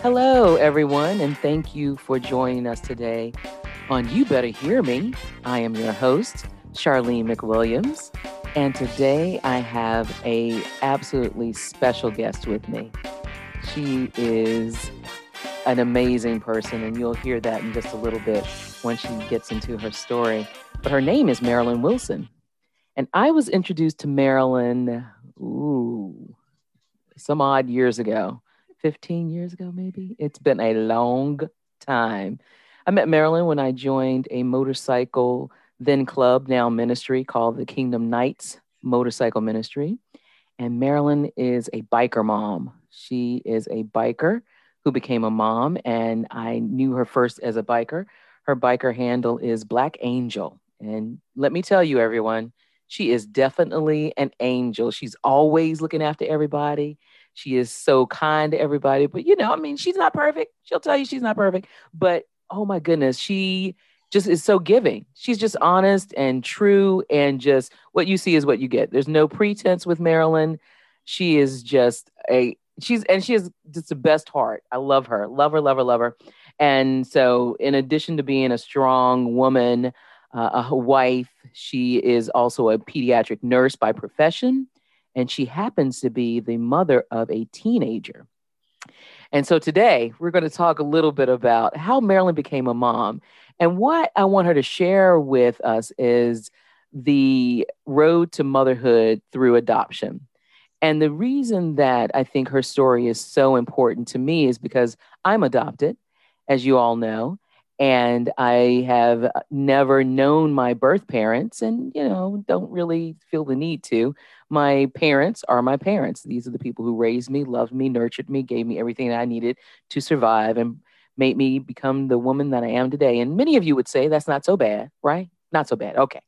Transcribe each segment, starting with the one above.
Hello, everyone, and thank you for joining us today on You Better Hear Me. I am your host, Charlene McWilliams, and today I have a absolutely special guest with me. She is an amazing person, and you'll hear that in just a little bit when she gets into her story. But her name is Marilyn Wilson. And I was introduced to Marilyn, ooh, some odd years ago, 15 years ago, maybe. It's been a long time. I met Marilyn when I joined a motorcycle, then club, now ministry called the Kingdom Knights Motorcycle Ministry. And Marilyn is a biker mom. She is a biker who became a mom, and I knew her first as a biker. Her biker handle is Black Angel. And let me tell you, everyone, she is definitely an angel. She's always looking after everybody. She is so kind to everybody. But, you know, I mean, she's not perfect. She'll tell you she's not perfect. But, oh my goodness, she just is so giving. She's just honest and true. And just what you see is what you get. There's no pretense with Marilyn. She is just a she's and she has just the best heart. I love her, love her, love her, love her. And so, in addition to being a strong woman, uh, a wife, she is also a pediatric nurse by profession, and she happens to be the mother of a teenager. And so today we're going to talk a little bit about how Marilyn became a mom. And what I want her to share with us is the road to motherhood through adoption. And the reason that I think her story is so important to me is because I'm adopted, as you all know, and I have never known my birth parents and, you know, don't really feel the need to. My parents are my parents. These are the people who raised me, loved me, nurtured me, gave me everything I needed to survive and made me become the woman that I am today. And many of you would say that's not so bad, right? Not so bad. Okay.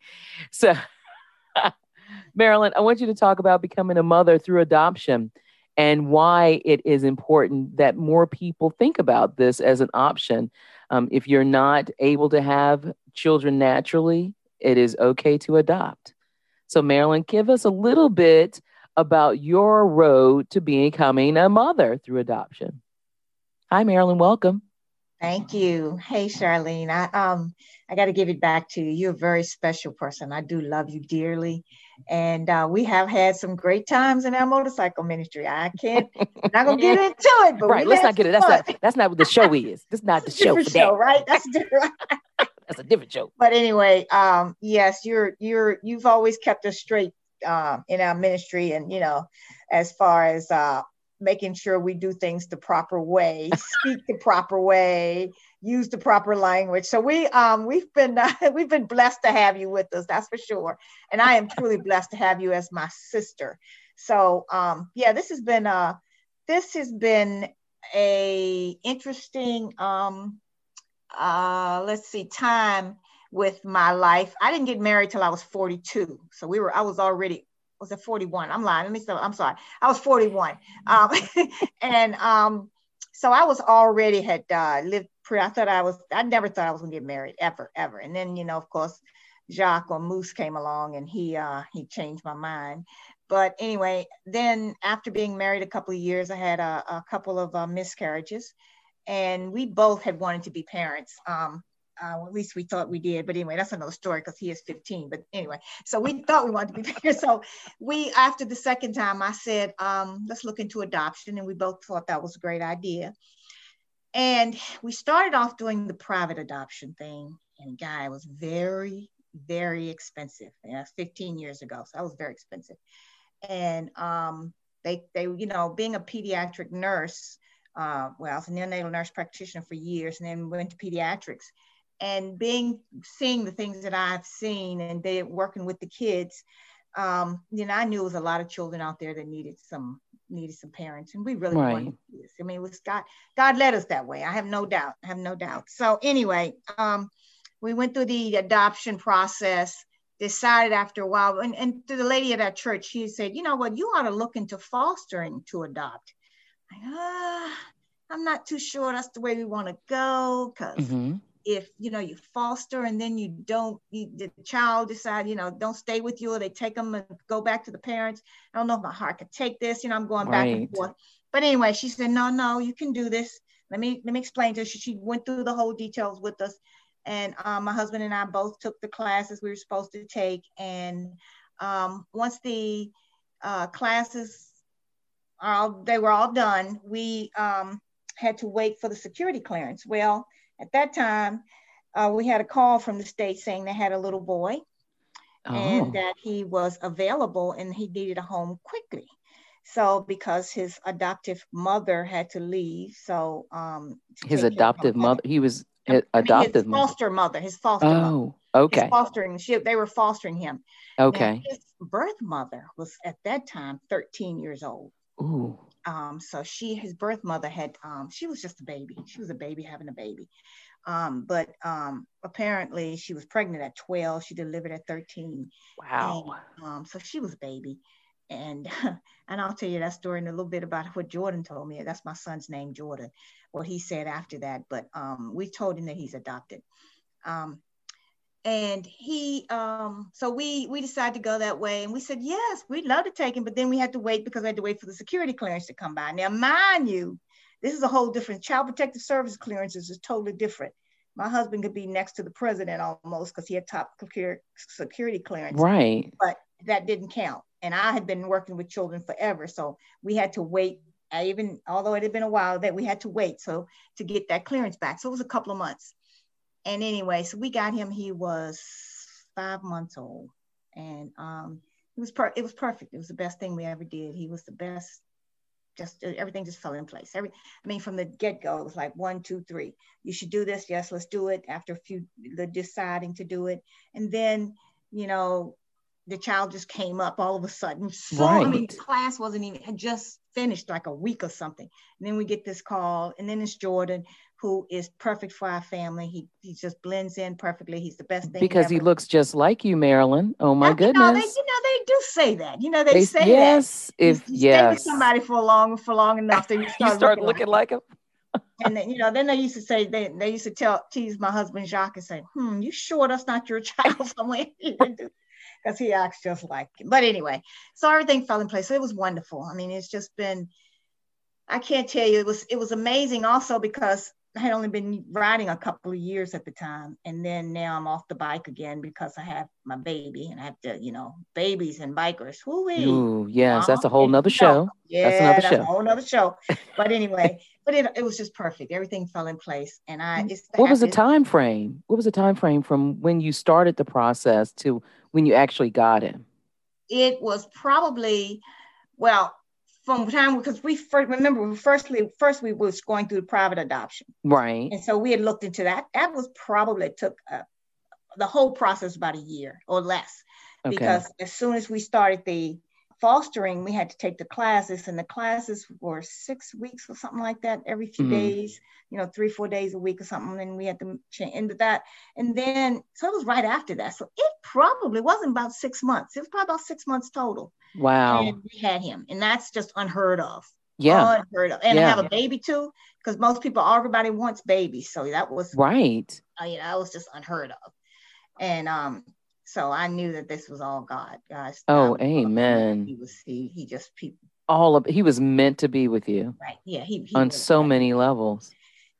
So, Marilyn, I want you to talk about becoming a mother through adoption and why it is important that more people think about this as an option. Um, if you're not able to have children naturally, it is okay to adopt. So, Marilyn, give us a little bit about your road to becoming a mother through adoption. Hi, Marilyn. Welcome. Thank you. Hey, Charlene. I um I got to give it back to you. You're a very special person. I do love you dearly, and uh, we have had some great times in our motorcycle ministry. I can't I'm not gonna get into it, but right. Let's not get it. That's not that's not what the show is. This is not the show. Show, right? That's different. That's a different joke. But anyway, um, yes, you're you're you've always kept us straight um, in our ministry, and you know, as far as uh, making sure we do things the proper way, speak the proper way, use the proper language. So we um we've been uh, we've been blessed to have you with us, that's for sure. And I am truly blessed to have you as my sister. So um yeah, this has been uh this has been a interesting um uh let's see time with my life. I didn't get married till I was 42. So we were I was already was it 41? I'm lying. Let me say, I'm sorry. I was 41. Um, and um, so I was already had uh, lived pre, I thought I was, I never thought I was gonna get married ever, ever. And then, you know, of course, Jacques or Moose came along and he uh, he changed my mind. But anyway, then after being married a couple of years, I had a, a couple of uh, miscarriages, and we both had wanted to be parents. Um, uh, at least we thought we did. But anyway, that's another story because he is 15. But anyway, so we thought we wanted to be parents. So we, after the second time, I said, um, let's look into adoption. And we both thought that was a great idea. And we started off doing the private adoption thing. And guy, was very, very expensive. And that's 15 years ago. So that was very expensive. And um, they, they, you know, being a pediatric nurse, uh, well, I was a neonatal nurse practitioner for years and then went to pediatrics and being seeing the things that I've seen and they working with the kids, um, you know, I knew it was a lot of children out there that needed some needed some parents, and we really right. wanted this. I mean, it was God. God led us that way. I have no doubt. I have no doubt. So anyway, um, we went through the adoption process. Decided after a while, and, and to the lady at our church, she said, "You know what? You ought to look into fostering to adopt." I, uh, I'm not too sure that's the way we want to go because mm-hmm if you know you foster and then you don't you, the child decide you know don't stay with you or they take them and go back to the parents i don't know if my heart could take this you know i'm going back and forth but anyway she said no no you can do this let me let me explain to her. She, she went through the whole details with us, and um, my husband and I both took the classes we were supposed to take. And um, once the uh, classes all, they were all done, we um, had to wait for the security clearance. Well, at that time, uh, we had a call from the state saying they had a little boy oh. and that he was available and he needed a home quickly. So because his adoptive mother had to leave, so um, his adoptive mother, he was his adoptive his foster mother. mother, his foster oh, mother. okay. His fostering, she, they were fostering him. Okay. Now, his birth mother was at that time 13 years old. Ooh. Um, so she, his birth mother had, um, she was just a baby. She was a baby having a baby. Um, but um, apparently she was pregnant at 12. She delivered at 13. Wow. And, um, so she was a baby. And and I'll tell you that story in a little bit about what Jordan told me. That's my son's name, Jordan. What he said after that. But um, we told him that he's adopted. Um, and he um so we we decided to go that way and we said yes we'd love to take him but then we had to wait because we had to wait for the security clearance to come by now mind you this is a whole different child protective service clearances is totally different. My husband could be next to the president almost because he had top security clearance. Right. But that didn't count. And I had been working with children forever. So we had to wait. I even, although it had been a while, that we had to wait so to get that clearance back. So it was a couple of months. And anyway, so we got him. He was five months old, and um, it was per- it was perfect. It was the best thing we ever did. He was the best just everything just fell in place. Every, I mean, from the get go, it was like one, two, three. You should do this. Yes, let's do it. After a few, the deciding to do it, and then you know, the child just came up all of a sudden. So right. I mean, class wasn't even had just finished like a week or something. And then we get this call, and then it's Jordan, who is perfect for our family. He he just blends in perfectly. He's the best thing. Because he looks just like you, Marilyn. Oh my goodness. You know, they, you know, they do say that. You know, they, they say yes, that. If you, you yes, somebody for long for long enough, then you start, you start looking, looking like, him. and then you know, then they used to say they, they used to tell tease my husband Jacques and say, "Hmm, you sure that's not your child somewhere?" Because he acts just like him. But anyway, so everything fell in place. So it was wonderful. I mean, it's just been. I can't tell you. It was it was amazing also because I had only been riding a couple of years at the time. And then now I'm off the bike again because I have my baby and I have to, you know, babies and bikers. Ooh, yes, that's a whole nother show. Yeah, that's another that's show. a whole nother show. But anyway, but it, it was just perfect. Everything fell in place. And I it's what was the time frame? What was the time frame from when you started the process to when you actually got him? It was probably well, from time because we first remember firstly first we was going through private adoption. Right. And so we had looked into that. That was probably took uh, the whole process about a year or less. Okay. because as soon as we started the fostering, we had to take the classes, and the classes were six weeks or something like that, every few mm-hmm. days, you know, three, four days a week or something. And we had to change into that. And then, so it was right after that. So it probably wasn't about six months. It was probably about six months total. Wow. And we had him. And that's just unheard of. Yeah. Unheard of. And yeah. have a baby too, because most people, everybody wants babies. So that was right. Uh, you know, that was just unheard of. And um, so I knew that this was all God. God's oh, amen. He was he he just people all of he was meant to be with you. Right. Yeah. He, he on so many levels.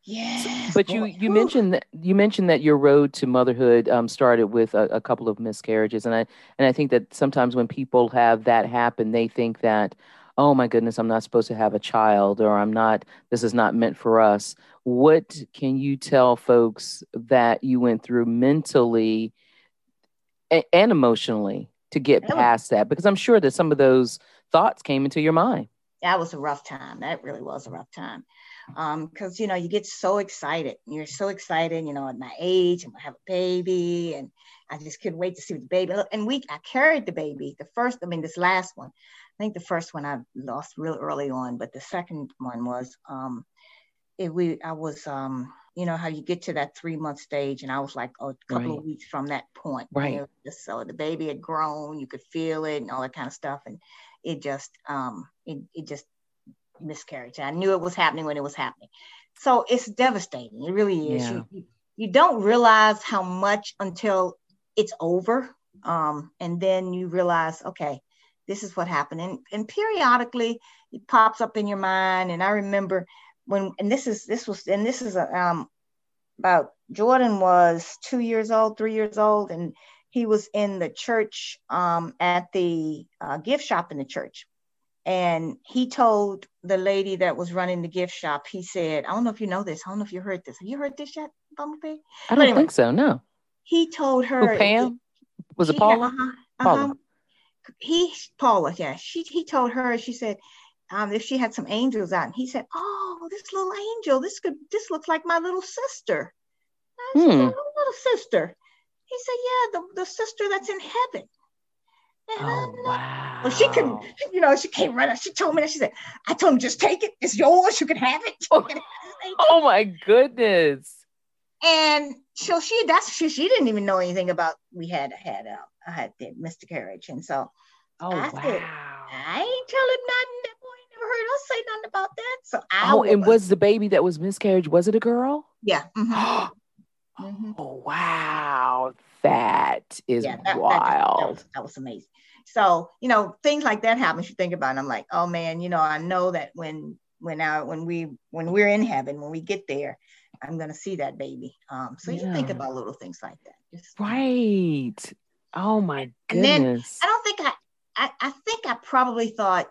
Yeah. But you you mentioned that you mentioned that your road to motherhood um, started with a, a, couple of miscarriages, and I and I think that sometimes when people have that happen, they think that, oh my goodness, I'm not supposed to have a child, or I'm not. This is not meant for us. What can you tell folks that you went through mentally and emotionally to get past that because i'm sure that some of those thoughts came into your mind. That was a rough time. That really was a rough time. Because um, you know you get so excited. You're so excited you know at my age i'm gonna have a baby and i just couldn't wait to see the baby. And we i carried the baby the first i mean this last one. I think the first one i lost real early on but the second one was um it, we i was um you know how you get to that three month stage and i was like a couple right. of weeks from that point right. you know, just, so the baby had grown you could feel it and all that kind of stuff and it just um it, it just miscarriage i knew it was happening when it was happening. So it's devastating. It really is. Yeah. you, you don't realize how much until it's over um and then you realize okay this is what happened. And, and periodically it pops up in your mind and i remember when and this is this was and this is a, um about Jordan was two years old, three years old, and he was in the church um, at the uh, gift shop in the church. And he told the lady that was running the gift shop, he said, I don't know if you know this. I don't know if you heard this. Have you heard this yet, Bumblebee? I don't anyway, think so. No. He told her. Who, Pam? Was it Paula? Uh-huh, Paula. Uh-huh. He, Paula, yeah. She, he told her, she said, um, if she had some angels out, and he said, "Oh, this little angel, this could, this looks like my little sister." I said, hmm. "Little sister." He said, "Yeah, the, the sister that's in heaven." And oh wow! Well, she couldn't, you know, she came right up. She told me that she said, "I told him just take it. It's yours. You can have it." Oh, oh my goodness! And so she, that's she, she didn't even know anything about we had had uh, I had the miscarriage, and so oh I wow. Said, I ain't telling nothing. Never heard us say nothing about that. So I oh, and was the baby that was miscarriage? Was it a girl? Yeah. Mm-hmm. mm-hmm. Oh wow, that is yeah, that, wild. That, that, was, that was amazing. So you know things like that happen. You think about, it, I'm like, oh man, you know, I know that when when I when we when we're in heaven, when we get there, I'm gonna see that baby. Um, so yeah. you think about little things like that. Just, right. Oh my goodness. I don't think I I, I think I probably thought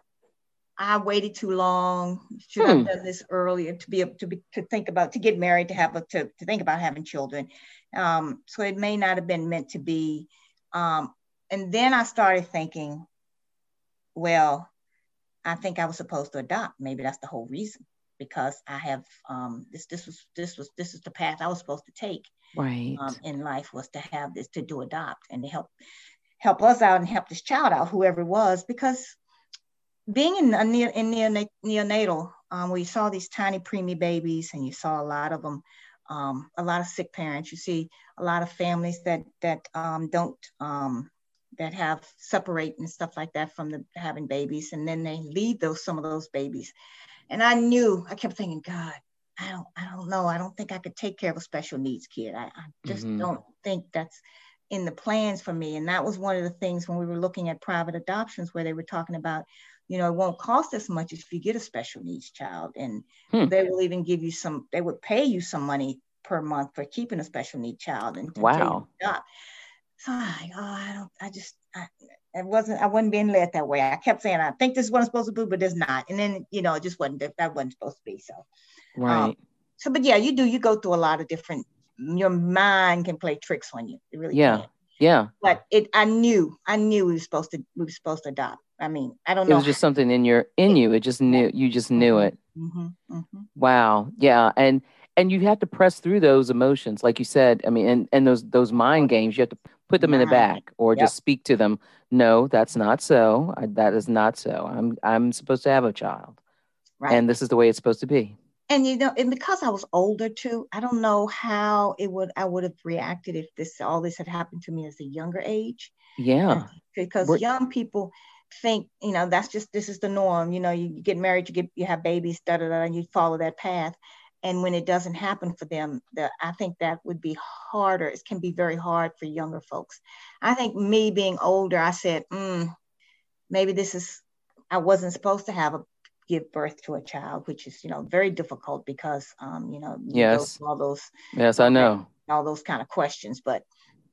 I waited too long. Should hmm. have done this earlier to be able to be to think about to get married to have a, to to think about having children. Um, so it may not have been meant to be. Um, and then I started thinking, well, I think I was supposed to adopt. Maybe that's the whole reason because I have um, this. This was this was this is the path I was supposed to take. Right. Um, in life was to have this to do adopt and to help help us out and help this child out, whoever it was, because being in a near, in neonatal, um, where you saw these tiny preemie babies and you saw a lot of them, um, a lot of sick parents. You see a lot of families that that um, don't um, that have separate and stuff like that from the having babies, and then they leave those some of those babies. And I knew I kept thinking, God, I don't I don't know. I don't think I could take care of a special needs kid. I, I just mm-hmm. don't think that's in the plans for me. And that was one of the things when we were looking at private adoptions where they were talking about, you know, it won't cost as much if you get a special needs child. And hmm. they will even give you some, they would pay you some money per month for keeping a special need child. And wow. So I, oh, I don't, I just, I, it wasn't, I wasn't being led that way. I kept saying, I think this is what I'm supposed to do, but it's not. And then, you know, it just wasn't, that wasn't supposed to be. So, right. Um, so, but yeah, you do, you go through a lot of different your mind can play tricks on you. It really yeah. Can. Yeah. But it I knew, I knew we were supposed to we were supposed to adopt. I mean, I don't know. It was just something in your in you. It just knew you just knew mm-hmm. it. Mm-hmm. Mm-hmm. Wow. Yeah. And and you have to press through those emotions, like you said. I mean, and and those those mind games, you have to put them mind. in the back or yep. just speak to them. No, that's not so. I, that is not so. I'm I'm supposed to have a child, right. and this is the way it's supposed to be and you know and because i was older too i don't know how it would i would have reacted if this all this had happened to me as a younger age. Yeah. Because We're, young people think you know that's just this is the norm. You know you, you get married you get you have babies da da da and you follow that path. And when it doesn't happen for them the, i think that would be harder. It can be very hard for younger folks. I think me being older i said mm, maybe this is i wasn't supposed to have a give birth to a child, which is, you know, very difficult because, um, you know, yes, all those, yes, I know all those kind of questions. But,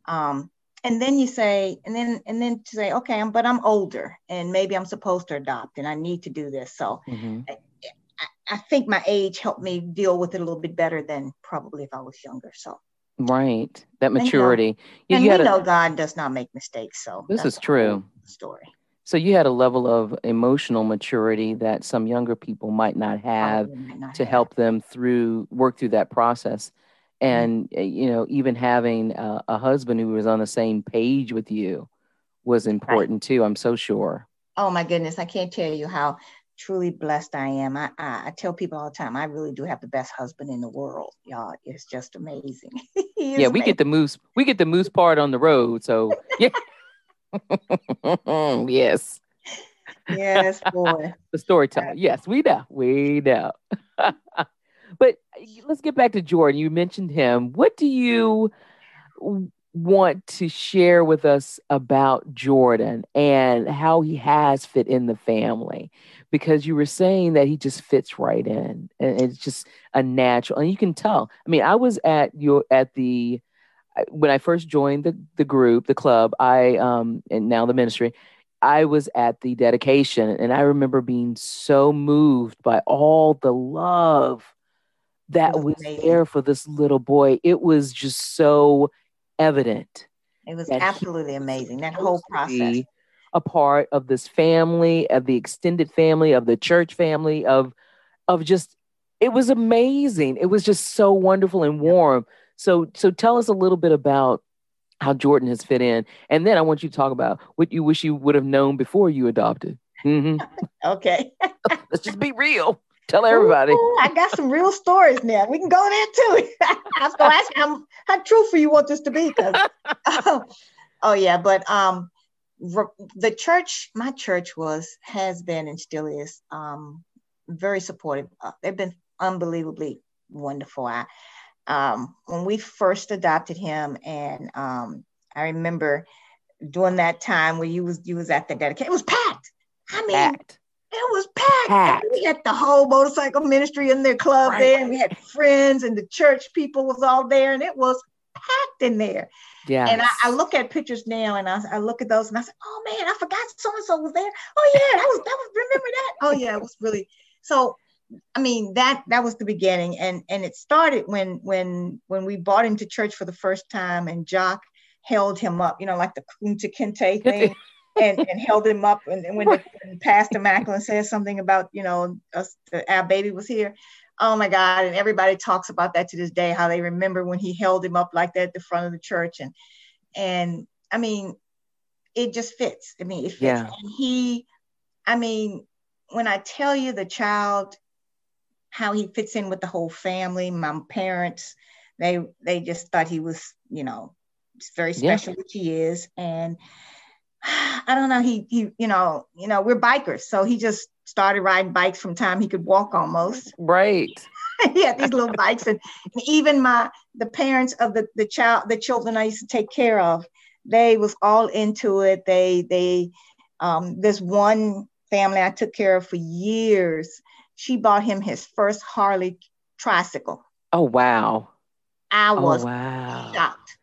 um, and then you say, and then, and then to say, okay, I'm, but I'm older and maybe I'm supposed to adopt and I need to do this. So mm-hmm. I, I think my age helped me deal with it a little bit better than probably if I was younger. So, right, that maturity. And, you know, and we know God does not make mistakes. So this is true. Story. So you had a level of emotional maturity that some younger people might not have might not to have. help them through work through that process. Mm-hmm. And mm-hmm. you know, even having a, a, husband who was on the same page with you was important right. too. I'm so sure. Oh my goodness, I can't tell you how truly blessed I am. I, I, I tell people all the time, I really do have the best husband in the world, y'all. It's just amazing. yeah, we amazing. get the moose. We get the moose part on the road. So yeah. yes. Yes, boy. the storyteller. Yes, we know. We know. but let's get back to Jordan. You mentioned him. What do you want to share with us about Jordan and how he has fit in the family because you were saying that he just fits right in and it's just a natural and you can tell. I mean, I was at your at the when I first joined the the group, the club, I um and now the ministry, I was at the dedication and I remember being so moved by all the love that was, was there for this little boy. It was just so evident. It was absolutely amazing. That whole process. A part of this family, of the extended family, of the church family, of of just it was amazing. It was just so wonderful and warm. So so tell us a little bit about how Jordan has fit in. And then I want you to talk about what you wish you would have known before you adopted. Mm-hmm. okay. Let's just be real. Tell everybody. Ooh, I got some real stories now. We can go there too. I was going to ask you how, how truthful you want this to be. Oh, oh, yeah. But um, the church, my church was, has been, and still is um, very supportive. Uh, they've been unbelievably wonderful. I, um, when we first adopted him, and um, I remember during that time where you was you was at the dedication, it was packed. I mean, packed. It was packed. packed. We had the whole motorcycle ministry in their club right. there, and we had friends, and the church people was all there, and it was packed in there. Yeah. And I, I, look at pictures now, and I, I, look at those, and I said, "Oh man, I forgot so and so was there. Oh yeah, that was that was remember that. Oh yeah, it was really so." I mean that that was the beginning, and and it started when when when we brought him to church for the first time, and Jock held him up, you know, like the Kunta Kinte thing and, and held him up. And, and when, the, when Pastor Macklin says something about, you know, us, our baby was here, oh my God. And everybody talks about that to this day, how they remember when he held him up like that at the front of the church. And, and I mean, it just fits. I mean, it fits. Yeah. And he, I mean, when I tell you the child, how he fits in with the whole family, my parents, they they just thought he was, you know, very special, yeah. which he is. And I don't know. He he, you know, you know, we're bikers, so he just started riding bikes from time he could walk almost. Right. he had these little bikes, and, and even my the parents of the the child the children I used to take care of, they was all into it. They they um, this one family I took care of for years. She bought him his first Harley tricycle. Oh wow! I oh, was oh, wow. shocked.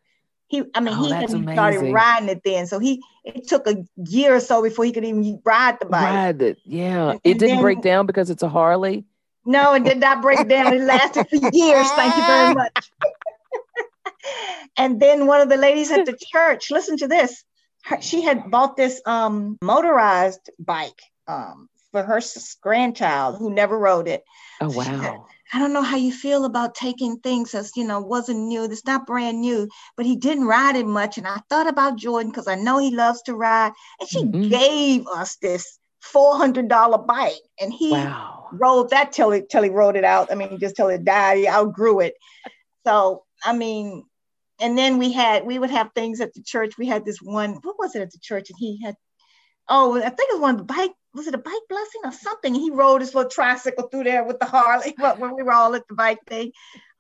He, I mean, oh, he hadn't started riding it then, so he it took a year or so before he could even ride the bike. Ride it, yeah. And, it didn't then, break down because it's a Harley. No, it did not break down. It lasted for years. Thank you very much. and then one of the ladies at the church, listen to this. Her, she had bought this um, motorized bike um, for her grandchild who never rode it. Oh wow! I don't know how you feel about taking things as, you know, wasn't new. It's not brand new, but he didn't ride it much. And I thought about Jordan because I know he loves to ride. And she mm-hmm. gave us this $400 bike. And he wow. rode that till, it, till he rode it out. I mean, just till it died. He outgrew it. So, I mean, and then we had, we would have things at the church. We had this one, what was it at the church? And he had, oh, I think it was one of the bike was it a bike blessing or something? He rode his little tricycle through there with the Harley but when we were all at the bike thing.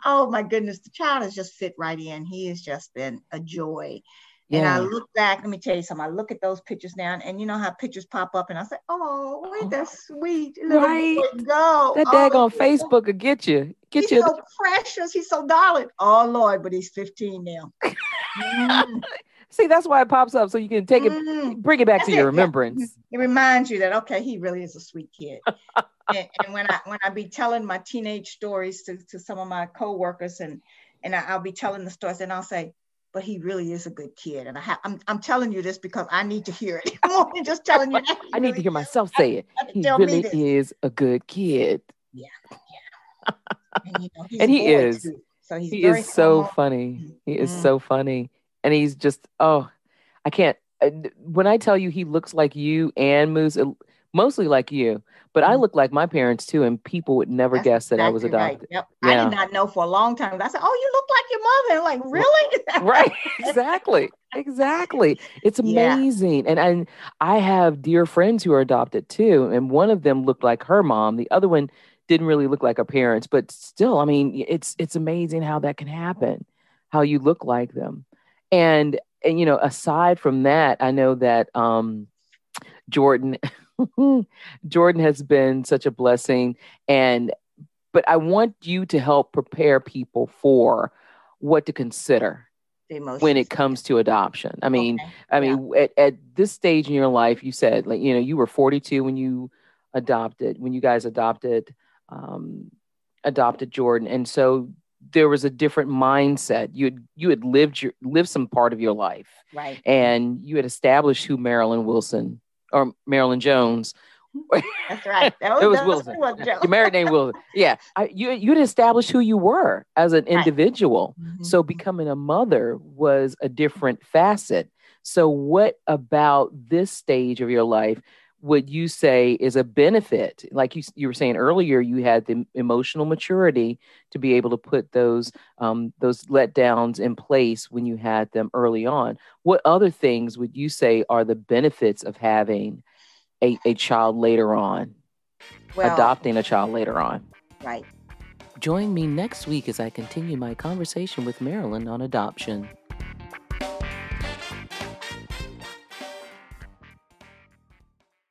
Oh my goodness, the child has just fit right in. He has just been a joy. Yeah. And I look back, let me tell you something. I look at those pictures now, and you know how pictures pop up, and I say, Oh, ain't that sweet? Little right. Go. That dag on Facebook will get you. Get he's you. so precious. He's so darling. Oh Lord, but he's 15 now. mm. See, that's why it pops up so you can take it, mm, bring it back to your remembrance. It reminds you that okay, he really is a sweet kid. and, and, when I when I be telling my teenage stories to, to some of my coworkers and and I, will be telling the stories and I'll say, but he really is a good kid. And I have I'm I'm telling you this because I need to hear it. More than just telling you that. I need to hear myself say it. he really is a good kid. Yeah. Yeah. and, you know, and he is. Too, so he's he is so funny. He is mm. so funny and he's just oh, I can't. Uh, when I tell you he looks like you and Moose, mostly like you, but I mm-hmm. look like my parents too, and people would never That's guess that exactly I was adopted. Right. Yep. Yeah. I did not know for a long time. I said, "Oh, you look like your mother." like, really? right? Exactly. Exactly. It's amazing. Yeah. And and I have dear friends who are adopted too, and one of them looked like her mom. The other one didn't really look like her parents, but still, I mean, it's it's amazing how that can happen, how you look like them. And, and you know, aside from that, I know that um, Jordan Jordan has been such a blessing and but I want you to help prepare people for what to consider when it comes to adoption. I mean, okay. I mean, yeah. at, at this stage in your life, you said like you know you were 42 when you adopted when you guys adopted um, adopted Jordan, and so there was a different mindset. You had you had lived your lived some part of your life, right? And you had established who Marilyn Wilson or Marilyn Jones that's right. That was, it was Wilson. Was Your married name Wilson. Yeah, I, you you'd established who you were as an individual. Right. Mm-hmm. So becoming a mother was a different facet. So what about this stage of your life would you say is a benefit? Like you you were saying earlier, you had the emotional maturity to be able to put those um, those letdowns in place when you had them early on. What other things would you say are the benefits of having a, a child later on, well, adopting a child later on. Right. Join me next week as I continue my conversation with Marilyn on adoption.